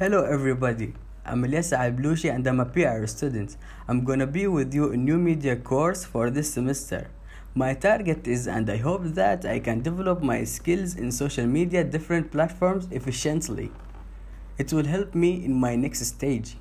Hello everybody, I'm Ilyas Ablushi and I'm a PR student. I'm gonna be with you in new media course for this semester. My target is and I hope that I can develop my skills in social media different platforms efficiently. It will help me in my next stage.